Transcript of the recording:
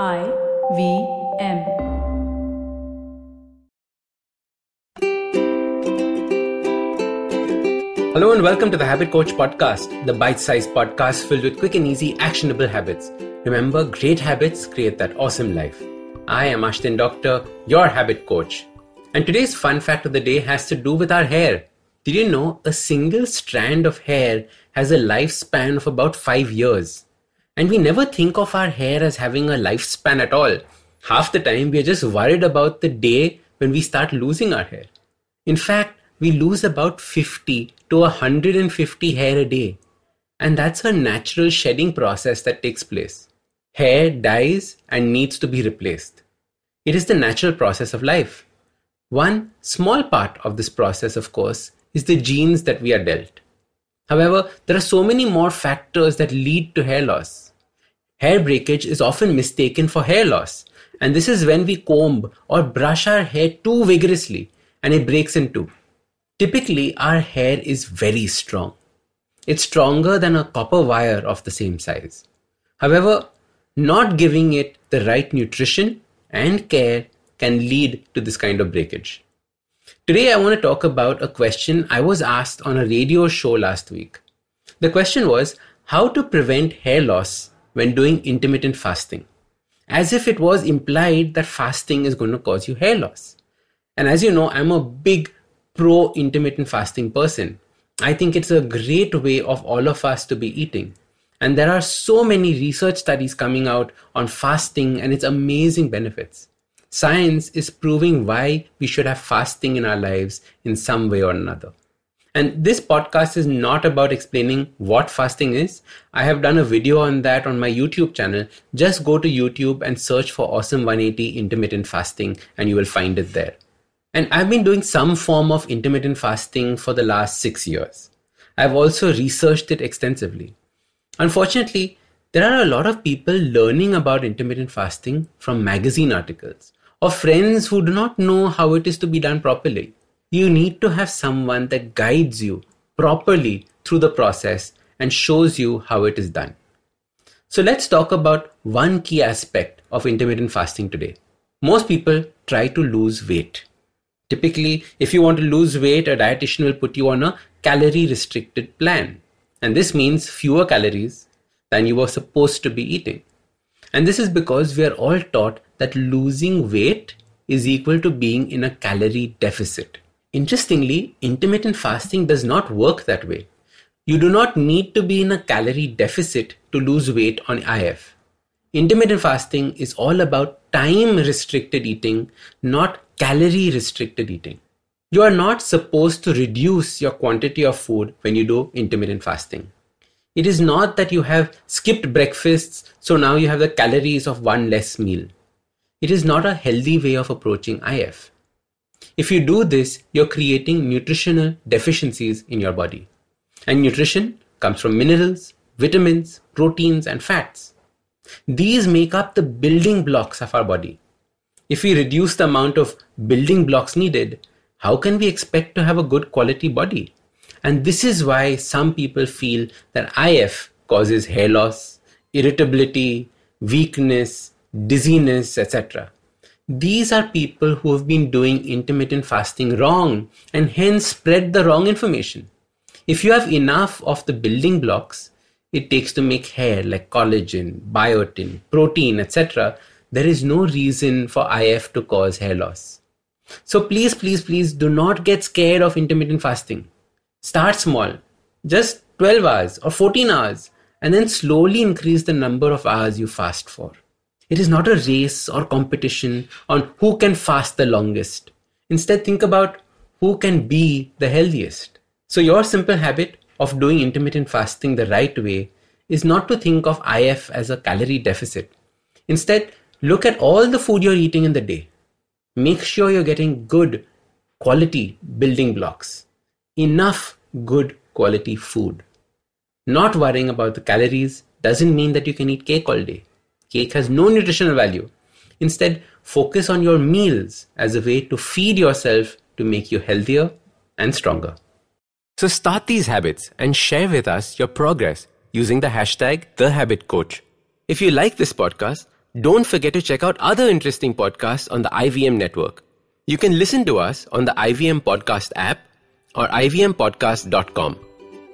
I V M. Hello and welcome to the Habit Coach Podcast, the bite sized podcast filled with quick and easy, actionable habits. Remember, great habits create that awesome life. I am Ashdin Doctor, your habit coach. And today's fun fact of the day has to do with our hair. Did you know a single strand of hair has a lifespan of about five years? And we never think of our hair as having a lifespan at all. Half the time, we are just worried about the day when we start losing our hair. In fact, we lose about 50 to 150 hair a day. And that's a natural shedding process that takes place. Hair dies and needs to be replaced. It is the natural process of life. One small part of this process, of course, is the genes that we are dealt. However, there are so many more factors that lead to hair loss. Hair breakage is often mistaken for hair loss, and this is when we comb or brush our hair too vigorously and it breaks in two. Typically, our hair is very strong. It's stronger than a copper wire of the same size. However, not giving it the right nutrition and care can lead to this kind of breakage. Today, I want to talk about a question I was asked on a radio show last week. The question was how to prevent hair loss when doing intermittent fasting, as if it was implied that fasting is going to cause you hair loss. And as you know, I'm a big pro intermittent fasting person. I think it's a great way of all of us to be eating. And there are so many research studies coming out on fasting and its amazing benefits. Science is proving why we should have fasting in our lives in some way or another. And this podcast is not about explaining what fasting is. I have done a video on that on my YouTube channel. Just go to YouTube and search for Awesome 180 intermittent fasting and you will find it there. And I've been doing some form of intermittent fasting for the last six years. I've also researched it extensively. Unfortunately, there are a lot of people learning about intermittent fasting from magazine articles or friends who do not know how it is to be done properly. You need to have someone that guides you properly through the process and shows you how it is done. So let's talk about one key aspect of intermittent fasting today. Most people try to lose weight. Typically, if you want to lose weight, a dietitian will put you on a calorie restricted plan. And this means fewer calories than you were supposed to be eating. And this is because we are all taught that losing weight is equal to being in a calorie deficit. Interestingly, intermittent fasting does not work that way. You do not need to be in a calorie deficit to lose weight on IF. Intermittent fasting is all about time restricted eating, not calorie restricted eating. You are not supposed to reduce your quantity of food when you do intermittent fasting. It is not that you have skipped breakfasts, so now you have the calories of one less meal. It is not a healthy way of approaching IF. If you do this, you're creating nutritional deficiencies in your body. And nutrition comes from minerals, vitamins, proteins, and fats. These make up the building blocks of our body. If we reduce the amount of building blocks needed, how can we expect to have a good quality body? And this is why some people feel that IF causes hair loss, irritability, weakness, dizziness, etc. These are people who have been doing intermittent fasting wrong and hence spread the wrong information. If you have enough of the building blocks it takes to make hair, like collagen, biotin, protein, etc., there is no reason for IF to cause hair loss. So please, please, please do not get scared of intermittent fasting. Start small, just 12 hours or 14 hours, and then slowly increase the number of hours you fast for. It is not a race or competition on who can fast the longest. Instead, think about who can be the healthiest. So, your simple habit of doing intermittent fasting the right way is not to think of IF as a calorie deficit. Instead, look at all the food you're eating in the day make sure you're getting good quality building blocks, enough good quality food. Not worrying about the calories doesn't mean that you can eat cake all day. Cake has no nutritional value. Instead, focus on your meals as a way to feed yourself to make you healthier and stronger. So start these habits and share with us your progress using the hashtag TheHabitCoach. If you like this podcast, Don't forget to check out other interesting podcasts on the IVM network. You can listen to us on the IVM Podcast app or ivmpodcast.com.